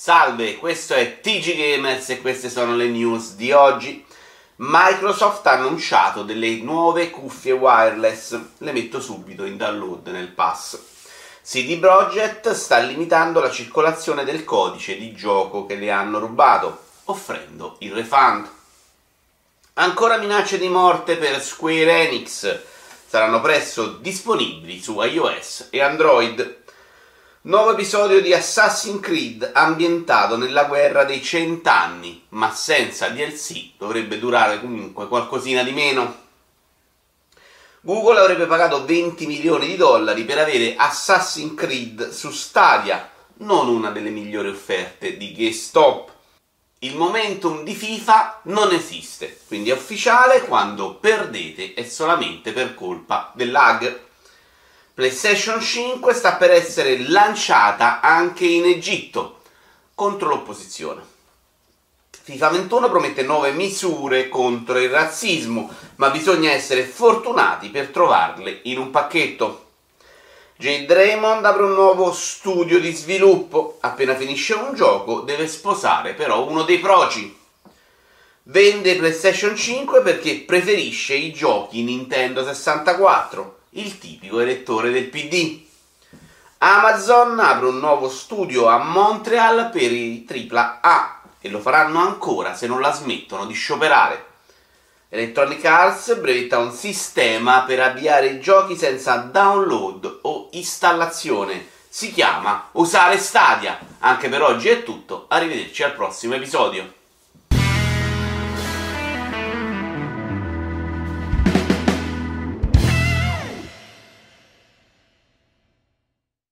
Salve, questo è TG Gamers e queste sono le news di oggi. Microsoft ha annunciato delle nuove cuffie wireless, le metto subito in download nel pass. CD Projekt sta limitando la circolazione del codice di gioco che le hanno rubato, offrendo il refund. Ancora minacce di morte per Square Enix, saranno presto disponibili su iOS e Android. Nuovo episodio di Assassin's Creed ambientato nella guerra dei cent'anni, ma senza DLC dovrebbe durare comunque qualcosina di meno. Google avrebbe pagato 20 milioni di dollari per avere Assassin's Creed su Stadia, non una delle migliori offerte di GameStop. Il momentum di FIFA non esiste, quindi è ufficiale quando perdete è solamente per colpa del lag. PlayStation 5 sta per essere lanciata anche in Egitto contro l'opposizione. FIFA 21 promette nuove misure contro il razzismo, ma bisogna essere fortunati per trovarle in un pacchetto. Jade Raymond apre un nuovo studio di sviluppo. Appena finisce un gioco, deve sposare però uno dei proci. Vende PlayStation 5 perché preferisce i giochi Nintendo 64, il tipico elettore del PD. Amazon apre un nuovo studio a Montreal per i AAA e lo faranno ancora se non la smettono di scioperare. Electronic Arts brevetta un sistema per avviare i giochi senza download o installazione. Si chiama Usare Stadia. Anche per oggi è tutto, arrivederci al prossimo episodio.